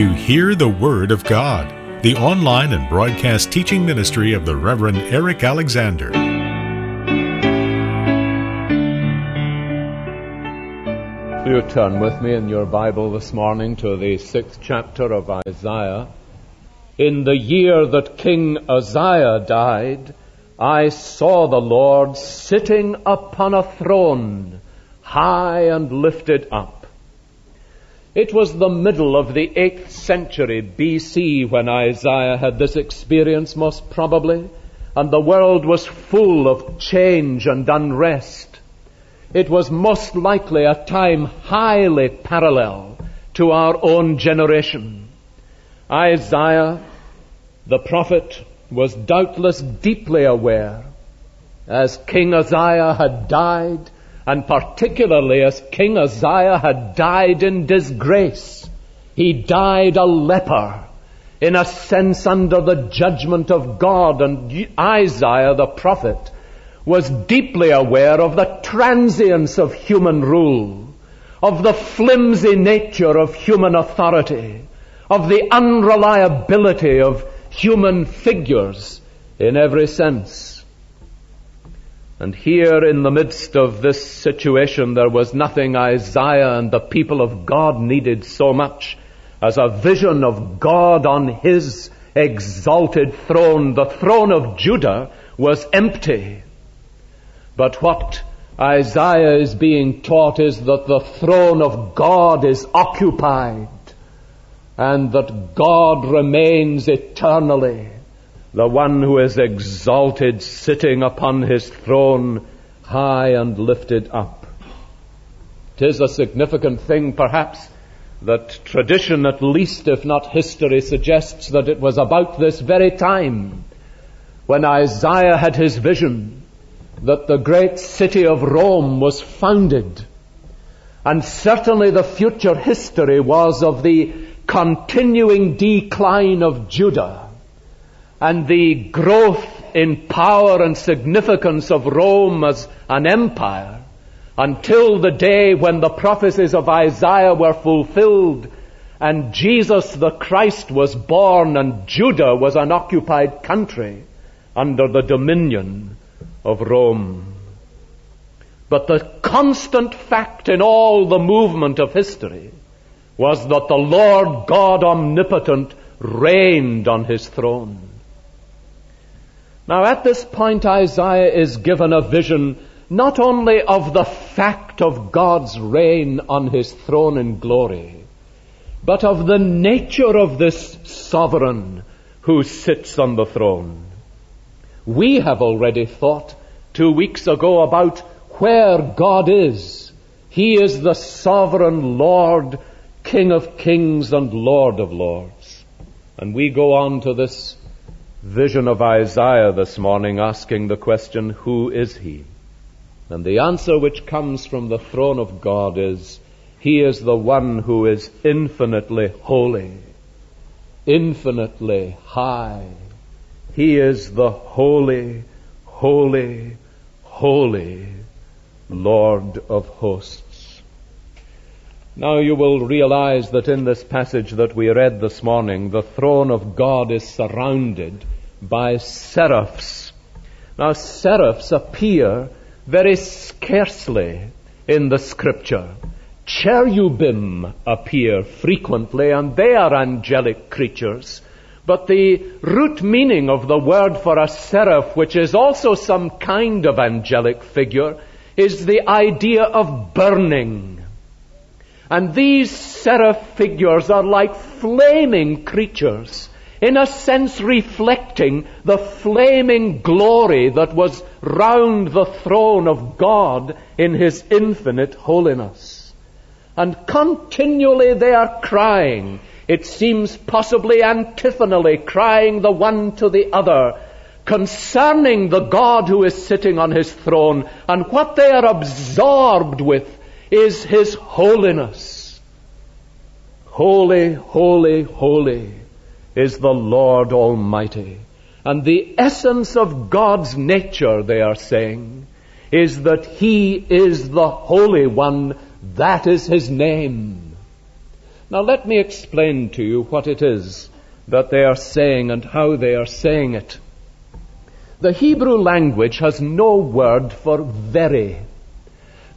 to Hear the Word of God, the online and broadcast teaching ministry of the Reverend Eric Alexander. You turn with me in your Bible this morning to the sixth chapter of Isaiah. In the year that King Uzziah died, I saw the Lord sitting upon a throne, high and lifted up. It was the middle of the 8th century BC when Isaiah had this experience most probably, and the world was full of change and unrest. It was most likely a time highly parallel to our own generation. Isaiah, the prophet, was doubtless deeply aware, as King Uzziah had died, and particularly as King Uzziah had died in disgrace. He died a leper, in a sense under the judgment of God, and Isaiah the prophet was deeply aware of the transience of human rule, of the flimsy nature of human authority, of the unreliability of human figures in every sense. And here in the midst of this situation, there was nothing Isaiah and the people of God needed so much as a vision of God on his exalted throne. The throne of Judah was empty. But what Isaiah is being taught is that the throne of God is occupied and that God remains eternally the one who is exalted sitting upon his throne high and lifted up. It is a significant thing perhaps that tradition at least if not history suggests that it was about this very time when Isaiah had his vision that the great city of Rome was founded. And certainly the future history was of the continuing decline of Judah and the growth in power and significance of Rome as an empire until the day when the prophecies of Isaiah were fulfilled and Jesus the Christ was born and Judah was an occupied country under the dominion of Rome. But the constant fact in all the movement of history was that the Lord God omnipotent reigned on his throne. Now at this point Isaiah is given a vision not only of the fact of God's reign on his throne in glory, but of the nature of this sovereign who sits on the throne. We have already thought two weeks ago about where God is. He is the sovereign Lord, King of kings and Lord of lords. And we go on to this vision of Isaiah this morning asking the question, who is he? And the answer which comes from the throne of God is, he is the one who is infinitely holy, infinitely high, he is the holy, holy, holy Lord of hosts. Now you will realize that in this passage that we read this morning, the throne of God is surrounded by seraphs. Now seraphs appear very scarcely in the scripture. Cherubim appear frequently and they are angelic creatures. But the root meaning of the word for a seraph, which is also some kind of angelic figure, is the idea of burning. And these seraph figures are like flaming creatures, in a sense reflecting the flaming glory that was round the throne of God in His infinite holiness. And continually they are crying, it seems possibly antiphonally crying the one to the other concerning the God who is sitting on his throne. And what they are absorbed with is his holiness. Holy, holy, holy is the Lord Almighty. And the essence of God's nature, they are saying, is that He is the Holy One. That is His name. Now let me explain to you what it is that they are saying and how they are saying it. The Hebrew language has no word for very,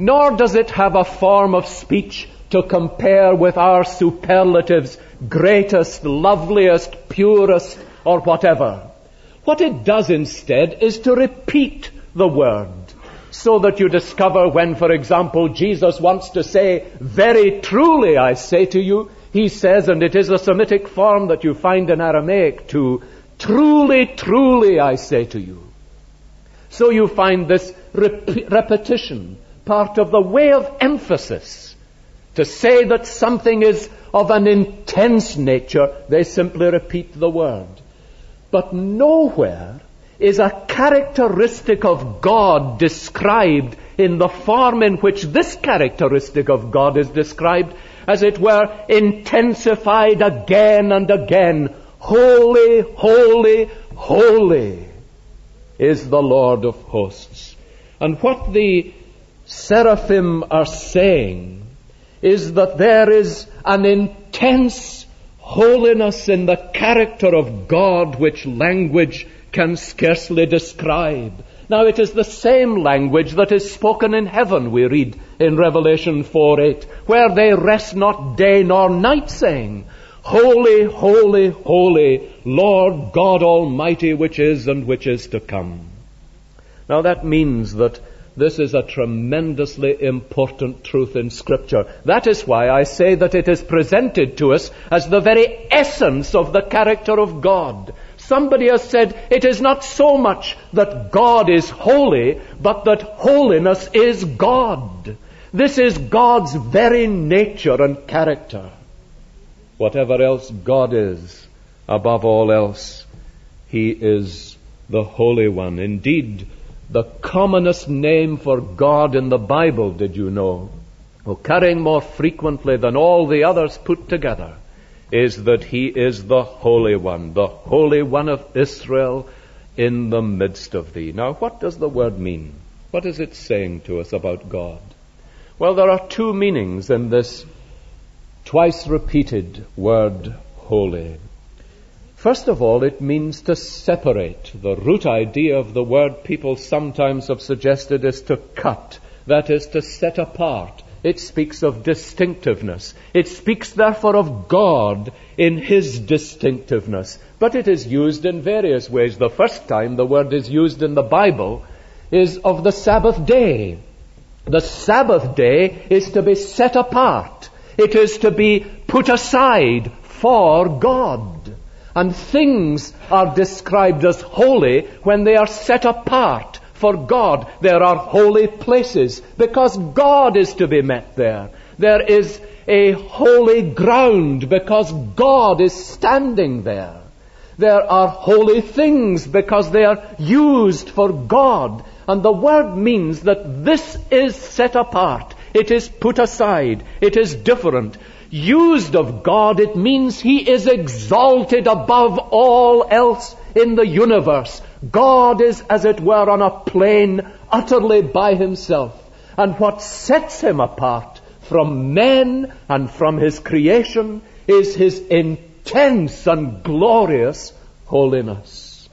nor does it have a form of speech to compare with our superlatives, greatest, loveliest, purest, or whatever. What it does instead is to repeat the word so that you discover when, for example, Jesus wants to say, very truly I say to you, he says, and it is a Semitic form that you find in Aramaic too, truly, truly I say to you. So you find this rep- repetition, part of the way of emphasis. To say that something is of an intense nature, they simply repeat the word. But nowhere is a characteristic of God described in the form in which this characteristic of God is described, as it were, intensified again and again. Holy, holy, holy is the Lord of hosts. And what the seraphim are saying is that there is an intense holiness in the character of God which language can scarcely describe. Now it is the same language that is spoken in heaven, we read in Revelation 4 8, where they rest not day nor night saying, Holy, holy, holy, Lord God Almighty, which is and which is to come. Now that means that this is a tremendously important truth in Scripture. That is why I say that it is presented to us as the very essence of the character of God. Somebody has said it is not so much that God is holy, but that holiness is God. This is God's very nature and character. Whatever else God is, above all else, He is the Holy One. Indeed, the commonest name for God in the Bible, did you know? occurring more frequently than all the others put together, is that He is the Holy One, the Holy One of Israel in the midst of thee. Now, what does the word mean? What is it saying to us about God? Well, there are two meanings in this twice repeated word holy. First of all, it means to separate. The root idea of the word people sometimes have suggested is to cut, that is, to set apart. It speaks of distinctiveness. It speaks therefore of God in His distinctiveness. But it is used in various ways. The first time the word is used in the Bible is of the Sabbath day. The Sabbath day is to be set apart. It is to be put aside for God. And things are described as holy when they are set apart for God. There are holy places because God is to be met there. There is a holy ground because God is standing there. There are holy things because they are used for God. And the word means that this is set apart. It is put aside. It is different used of God, it means He is exalted above all else in the universe. God is, as it were, on a plane utterly by Himself. And what sets Him apart from men and from His creation is His intense and glorious holiness.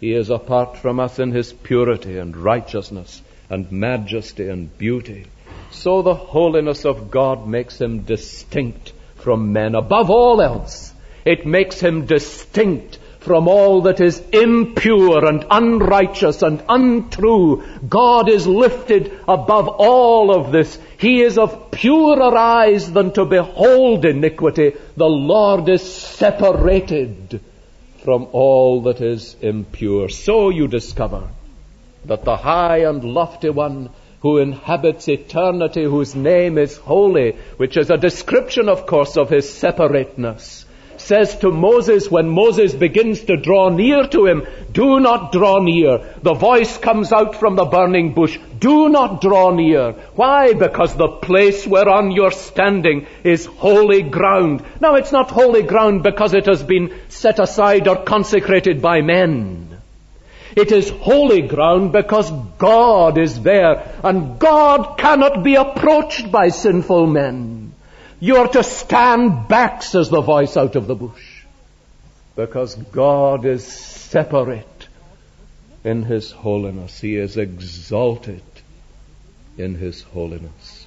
He is apart from us in His purity and righteousness and majesty and beauty so the holiness of God makes him distinct from men. Above all else, it makes him distinct from all that is impure and unrighteous and untrue. God is lifted above all of this. He is of purer eyes than to behold iniquity. The Lord is separated from all that is impure. So you discover that the high and lofty one who inhabits eternity, whose name is holy, which is a description, of course, of his separateness, says to Moses when Moses begins to draw near to him, do not draw near. The voice comes out from the burning bush, do not draw near. Why? Because the place whereon you're standing is holy ground. Now it's not holy ground because it has been set aside or consecrated by men. It is holy ground because God is there and God cannot be approached by sinful men. You are to stand back, says the voice out of the bush. Because God is separate in His holiness. He is exalted in His holiness.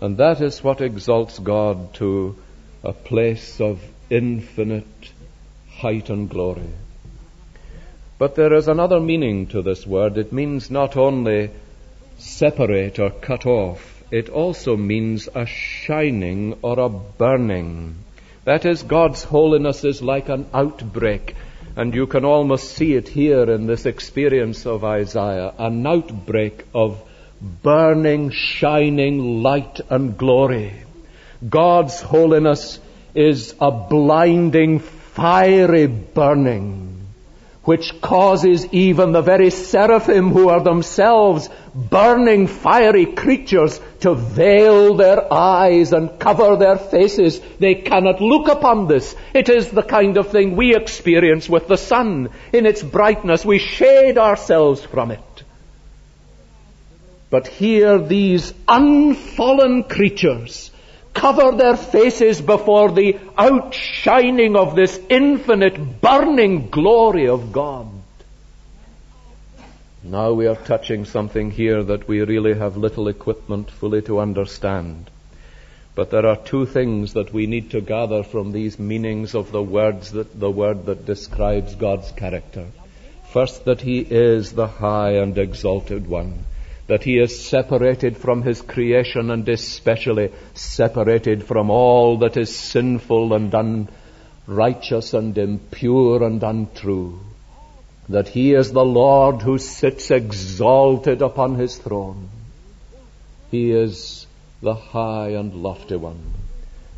And that is what exalts God to a place of infinite height and glory. But there is another meaning to this word. It means not only separate or cut off, it also means a shining or a burning. That is, God's holiness is like an outbreak. And you can almost see it here in this experience of Isaiah an outbreak of burning, shining light and glory. God's holiness is a blinding, fiery burning which causes even the very seraphim who are themselves burning fiery creatures to veil their eyes and cover their faces. They cannot look upon this. It is the kind of thing we experience with the sun. In its brightness, we shade ourselves from it. But here these unfallen creatures cover their faces before the outshining of this infinite burning glory of God. Now we are touching something here that we really have little equipment fully to understand. But there are two things that we need to gather from these meanings of the words that, the word that describes God's character. First, that He is the high and exalted one that he is separated from his creation and especially separated from all that is sinful and unrighteous and impure and untrue. That he is the Lord who sits exalted upon his throne. He is the high and lofty one.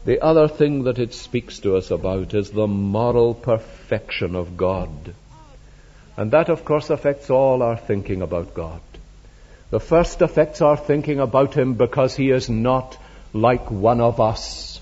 The other thing that it speaks to us about is the moral perfection of God. And that, of course, affects all our thinking about God. The first affects our thinking about him because he is not like one of us.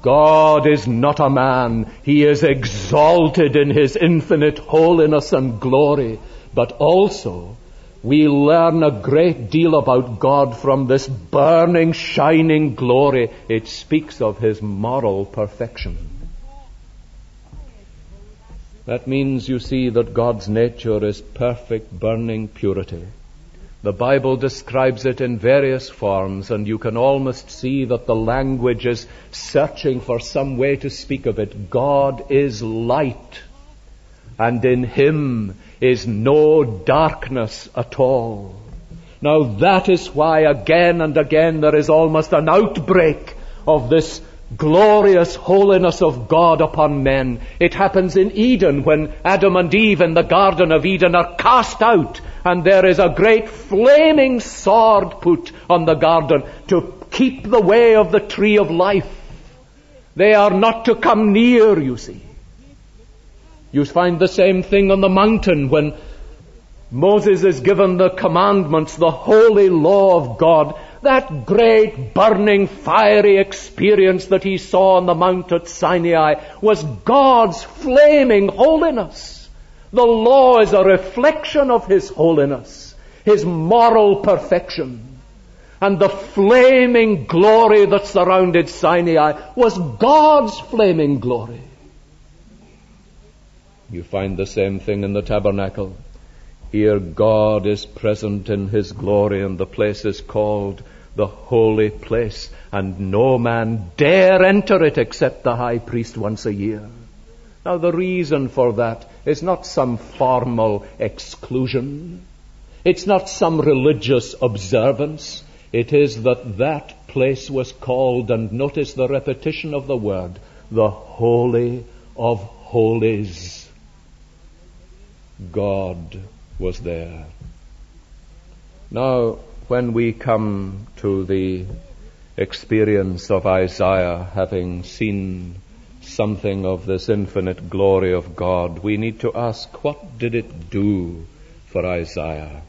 God is not a man. He is exalted in his infinite holiness and glory. But also, we learn a great deal about God from this burning, shining glory. It speaks of his moral perfection. That means, you see, that God's nature is perfect, burning purity. The Bible describes it in various forms, and you can almost see that the language is searching for some way to speak of it. God is light, and in Him is no darkness at all. Now that is why again and again there is almost an outbreak of this glorious holiness of God upon men. It happens in Eden when Adam and Eve in the Garden of Eden are cast out and there is a great flaming sword put on the garden to keep the way of the tree of life. They are not to come near, you see. You find the same thing on the mountain when Moses is given the commandments, the holy law of God, that great burning fiery experience that he saw on the mount at Sinai was God's flaming holiness. The law is a reflection of his holiness, his moral perfection. And the flaming glory that surrounded Sinai was God's flaming glory. You find the same thing in the tabernacle. Here God is present in His glory and the place is called the holy place and no man dare enter it except the high priest once a year. Now the reason for that is not some formal exclusion. It's not some religious observance. It is that that place was called, and notice the repetition of the word, the Holy of Holies. God was there. Now, when we come to the experience of Isaiah having seen something of this infinite glory of God, we need to ask, what did it do for Isaiah?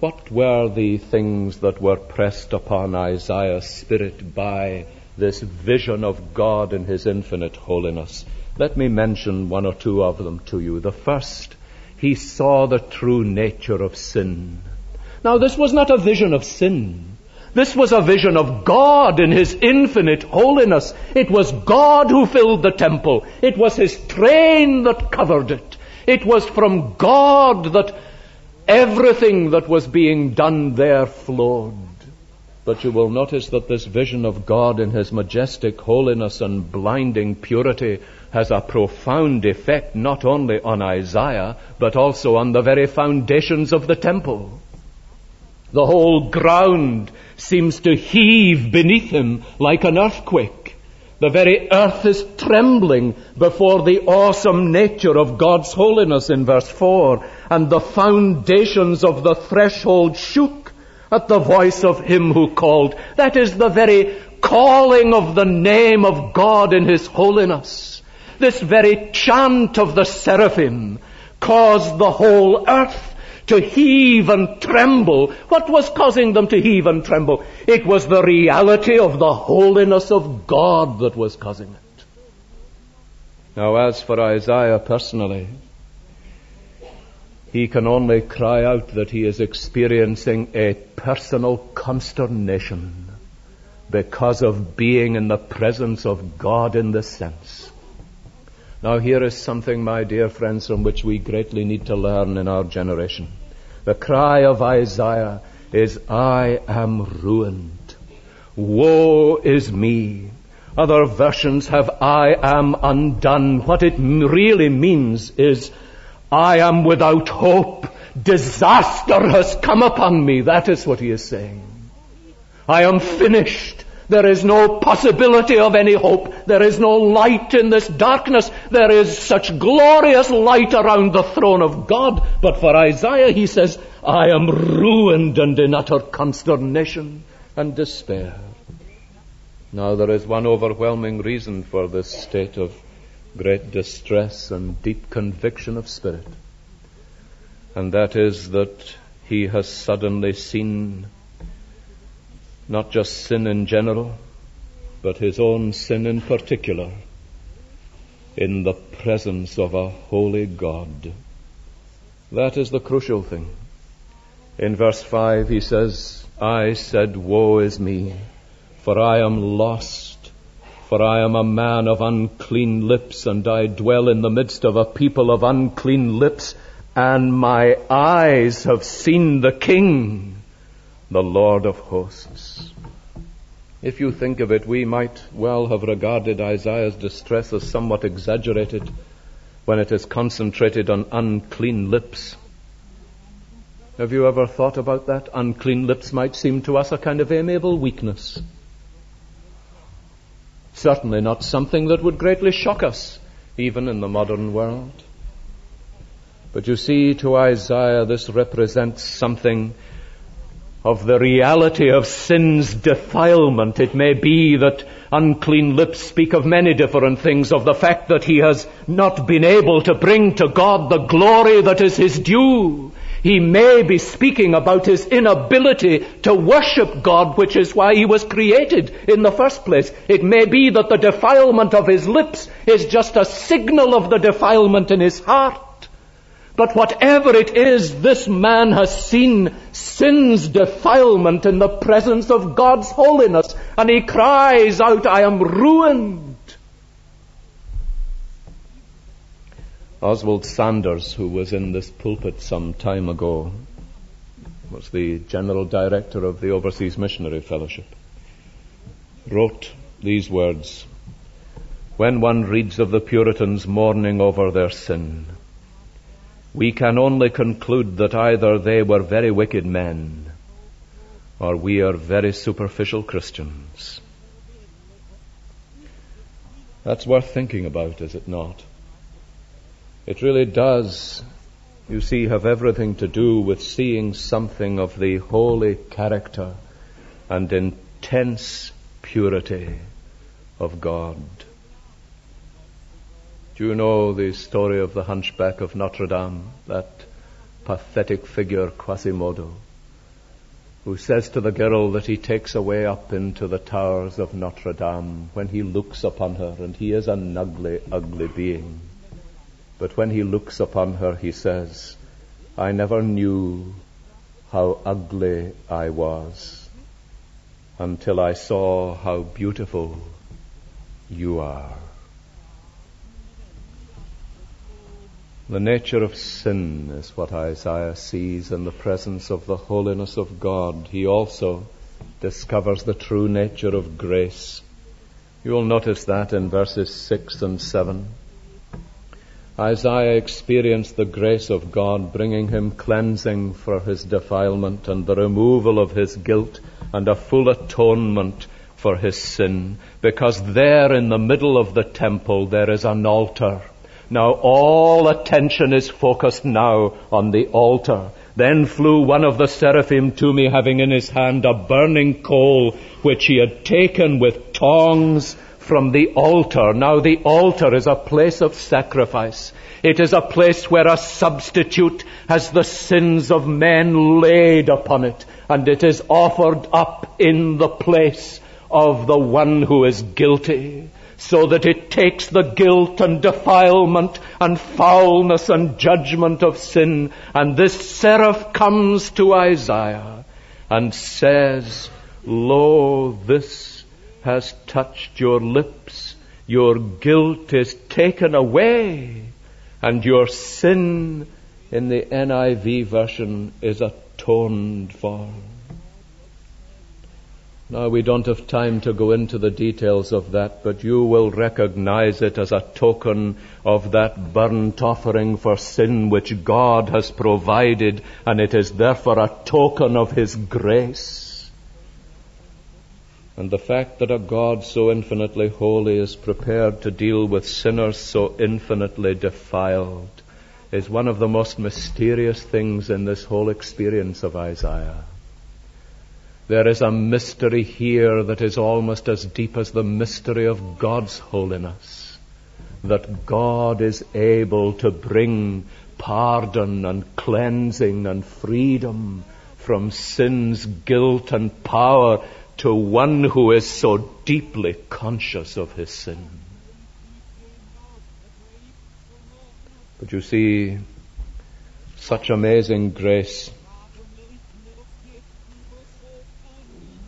What were the things that were pressed upon Isaiah's spirit by this vision of God in His infinite holiness? Let me mention one or two of them to you. The first he saw the true nature of sin. Now, this was not a vision of sin. This was a vision of God in His infinite holiness. It was God who filled the temple. It was His train that covered it. It was from God that everything that was being done there flowed. But you will notice that this vision of God in His majestic holiness and blinding purity has a profound effect not only on Isaiah, but also on the very foundations of the temple. The whole ground seems to heave beneath him like an earthquake. The very earth is trembling before the awesome nature of God's holiness in verse 4, and the foundations of the threshold shook at the voice of him who called. That is the very calling of the name of God in his holiness. This very chant of the seraphim caused the whole earth to heave and tremble. What was causing them to heave and tremble? It was the reality of the holiness of God that was causing it. Now, as for Isaiah personally, he can only cry out that he is experiencing a personal consternation because of being in the presence of God in this sense. Now, here is something, my dear friends, from which we greatly need to learn in our generation. The cry of Isaiah is, I am ruined. Woe is me. Other versions have, I am undone. What it really means is, I am without hope. Disaster has come upon me. That is what he is saying. I am finished. There is no possibility of any hope. There is no light in this darkness. There is such glorious light around the throne of God. But for Isaiah, he says, I am ruined and in utter consternation and despair. Now there is one overwhelming reason for this state of great distress and deep conviction of spirit. And that is that he has suddenly seen not just sin in general, but his own sin in particular, in the presence of a holy God. That is the crucial thing. In verse 5 he says, I said, Woe is me, for I am lost, for I am a man of unclean lips, and I dwell in the midst of a people of unclean lips, and my eyes have seen the King the Lord of hosts. If you think of it, we might well have regarded Isaiah's distress as somewhat exaggerated when it is concentrated on unclean lips. Have you ever thought about that? Unclean lips might seem to us a kind of amiable weakness. Certainly not something that would greatly shock us, even in the modern world. But you see, to Isaiah, this represents something of the reality of sin's defilement. It may be that unclean lips speak of many different things, of the fact that he has not been able to bring to God the glory that is his due. He may be speaking about his inability to worship God, which is why he was created in the first place. It may be that the defilement of his lips is just a signal of the defilement in his heart. But whatever it is, this man has seen sin's defilement in the presence of God's holiness, and he cries out, I am ruined. Oswald Sanders, who was in this pulpit some time ago, was the general director of the Overseas Missionary Fellowship, wrote these words When one reads of the Puritans mourning over their sin, we can only conclude that either they were very wicked men or we are very superficial Christians. That's worth thinking about, is it not? It really does, you see, have everything to do with seeing something of the holy character and intense purity of God. Do you know the story of the hunchback of Notre Dame, that pathetic figure Quasimodo, who says to the girl that he takes away up into the towers of Notre Dame when he looks upon her, and he is an ugly, ugly being. But when he looks upon her, he says, I never knew how ugly I was until I saw how beautiful you are. The nature of sin is what Isaiah sees in the presence of the holiness of God. He also discovers the true nature of grace. You will notice that in verses 6 and 7. Isaiah experienced the grace of God bringing him cleansing for his defilement and the removal of his guilt and a full atonement for his sin because there in the middle of the temple there is an altar now all attention is focused now on the altar. Then flew one of the seraphim to me having in his hand a burning coal which he had taken with tongs from the altar. Now the altar is a place of sacrifice. It is a place where a substitute has the sins of men laid upon it and it is offered up in the place of the one who is guilty so that it takes the guilt and defilement and foulness and judgment of sin. And this seraph comes to Isaiah and says, Lo, this has touched your lips. Your guilt is taken away and your sin in the NIV version is atoned for. Now, we don't have time to go into the details of that, but you will recognize it as a token of that burnt offering for sin which God has provided, and it is therefore a token of His grace. And the fact that a God so infinitely holy is prepared to deal with sinners so infinitely defiled is one of the most mysterious things in this whole experience of Isaiah. There is a mystery here that is almost as deep as the mystery of God's holiness. That God is able to bring pardon and cleansing and freedom from sin's guilt and power to one who is so deeply conscious of his sin. But you see, such amazing grace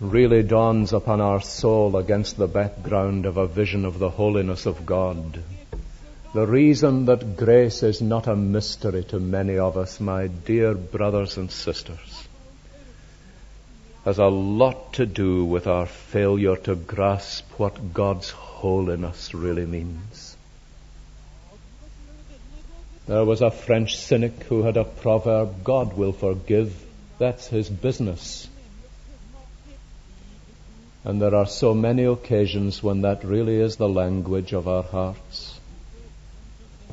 really dawns upon our soul against the background of a vision of the holiness of God. The reason that grace is not a mystery to many of us, my dear brothers and sisters, has a lot to do with our failure to grasp what God's holiness really means. There was a French cynic who had a proverb, God will forgive, that's his business. And there are so many occasions when that really is the language of our hearts.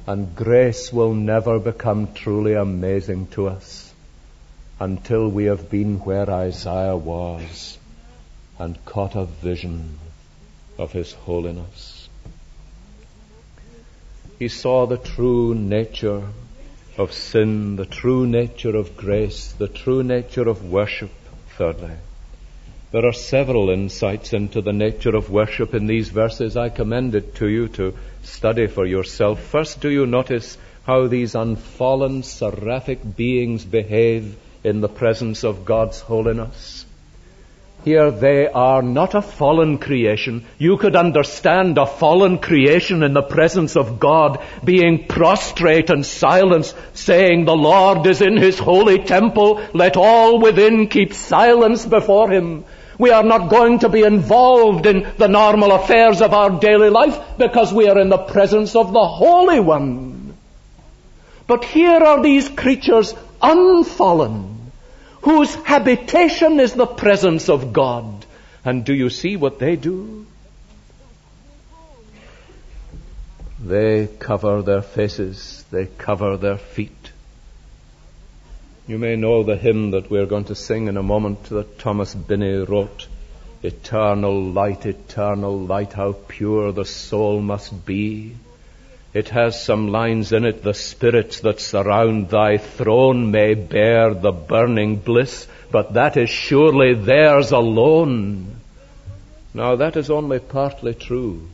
And grace will never become truly amazing to us until we have been where Isaiah was and caught a vision of his holiness. He saw the true nature of sin, the true nature of grace, the true nature of worship, thirdly. There are several insights into the nature of worship in these verses. I commend it to you to study for yourself. First, do you notice how these unfallen seraphic beings behave in the presence of God's holiness? Here they are not a fallen creation. You could understand a fallen creation in the presence of God being prostrate and silent, saying, The Lord is in His holy temple. Let all within keep silence before Him. We are not going to be involved in the normal affairs of our daily life because we are in the presence of the Holy One. But here are these creatures unfallen, whose habitation is the presence of God. And do you see what they do? They cover their faces, they cover their feet, you may know the hymn that we're going to sing in a moment that Thomas Binney wrote. Eternal light, eternal light, how pure the soul must be. It has some lines in it, the spirits that surround thy throne may bear the burning bliss, but that is surely theirs alone. Now that is only partly true,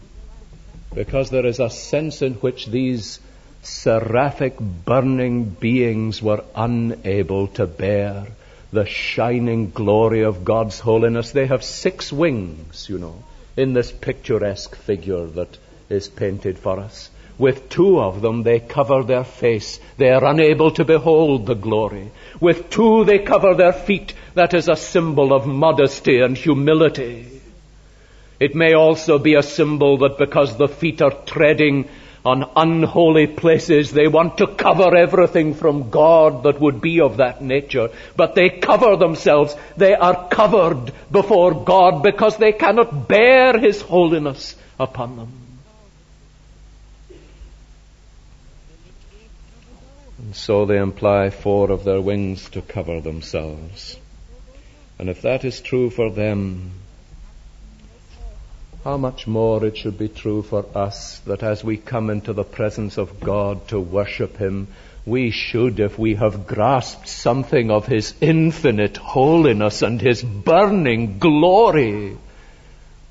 because there is a sense in which these seraphic burning beings were unable to bear the shining glory of God's holiness. They have six wings, you know, in this picturesque figure that is painted for us. With two of them, they cover their face. They are unable to behold the glory. With two, they cover their feet. That is a symbol of modesty and humility. It may also be a symbol that because the feet are treading on unholy places. They want to cover everything from God that would be of that nature. But they cover themselves. They are covered before God because they cannot bear His holiness upon them. And so they imply four of their wings to cover themselves. And if that is true for them, how much more it should be true for us that as we come into the presence of God to worship Him, we should, if we have grasped something of His infinite holiness and His burning glory,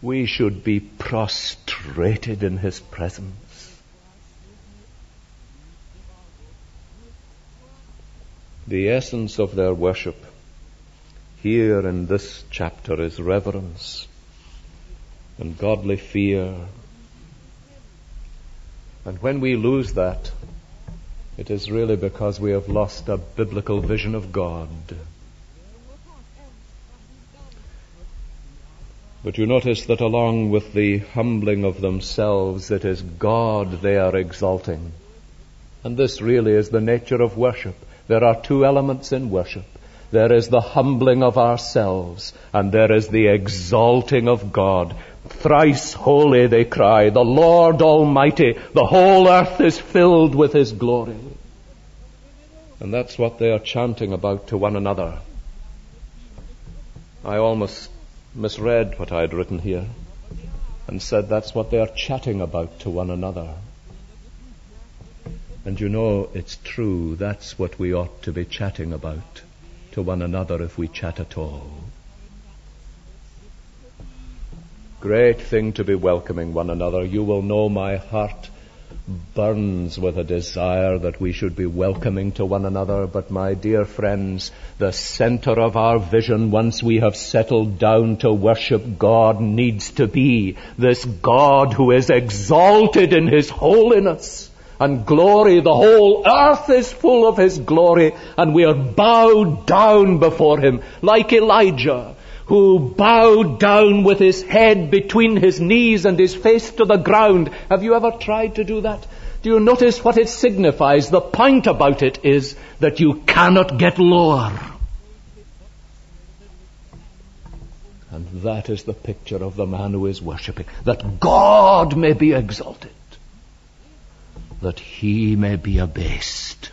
we should be prostrated in His presence. The essence of their worship here in this chapter is reverence and godly fear. And when we lose that, it is really because we have lost a biblical vision of God. But you notice that along with the humbling of themselves, it is God they are exalting. And this really is the nature of worship. There are two elements in worship. There is the humbling of ourselves, and there is the exalting of God. Thrice holy, they cry, the Lord Almighty. The whole earth is filled with His glory. And that's what they are chanting about to one another. I almost misread what I had written here and said that's what they are chatting about to one another. And you know, it's true, that's what we ought to be chatting about to one another if we chat at all. Great thing to be welcoming one another. You will know my heart burns with a desire that we should be welcoming to one another. But my dear friends, the center of our vision once we have settled down to worship God needs to be this God who is exalted in His holiness and glory. The whole earth is full of His glory and we are bowed down before Him like Elijah who bowed down with his head between his knees and his face to the ground. Have you ever tried to do that? Do you notice what it signifies? The point about it is that you cannot get lower. And that is the picture of the man who is worshipping. That God may be exalted. That he may be abased.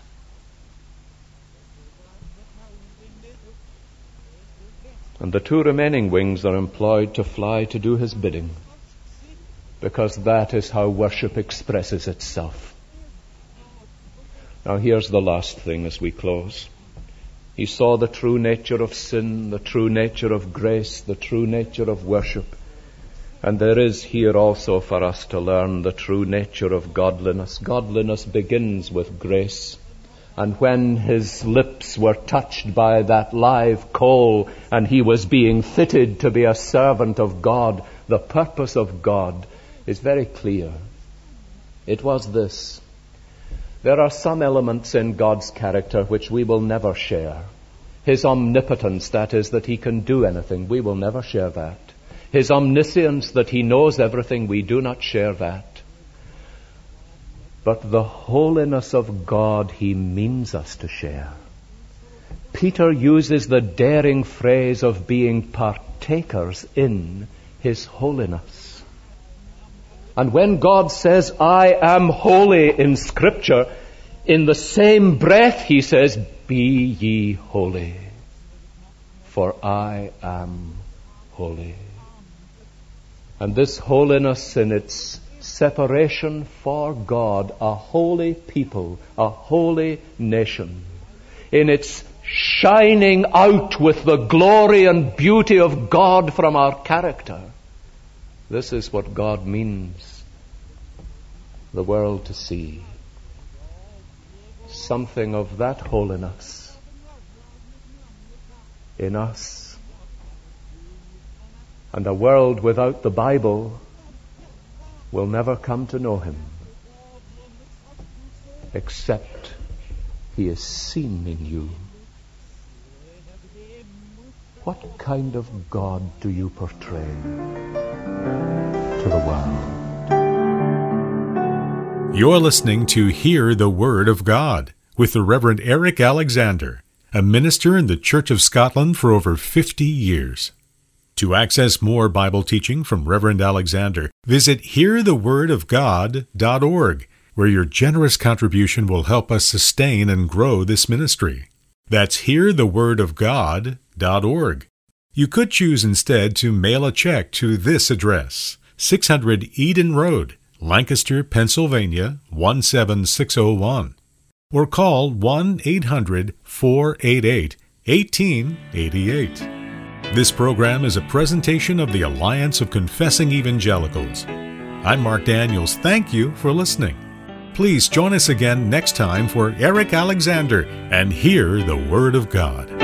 And the two remaining wings are employed to fly to do his bidding, because that is how worship expresses itself. Now here's the last thing as we close. He saw the true nature of sin, the true nature of grace, the true nature of worship. And there is here also for us to learn the true nature of godliness. Godliness begins with grace. And when his lips were touched by that live coal and he was being fitted to be a servant of God, the purpose of God is very clear. It was this. There are some elements in God's character which we will never share. His omnipotence, that is, that he can do anything, we will never share that. His omniscience, that he knows everything, we do not share that. But the holiness of God he means us to share. Peter uses the daring phrase of being partakers in his holiness. And when God says, I am holy in scripture, in the same breath he says, Be ye holy, for I am holy. And this holiness in its separation for God, a holy people, a holy nation, in its shining out with the glory and beauty of God from our character. This is what God means the world to see. Something of that holiness in us. And a world without the Bible will never come to know him except he is seen in you. What kind of God do you portray to the world? You're listening to Hear the Word of God with the Reverend Eric Alexander, a minister in the Church of Scotland for over 50 years. To access more Bible teaching from Reverend Alexander, visit hearthewordofgod.org, where your generous contribution will help us sustain and grow this ministry. That's hearthewordofgod.org. You could choose instead to mail a check to this address 600 Eden Road, Lancaster, Pennsylvania 17601 or call 1 800 488 1888. This program is a presentation of the Alliance of Confessing Evangelicals. I'm Mark Daniels. Thank you for listening. Please join us again next time for Eric Alexander and hear the Word of God.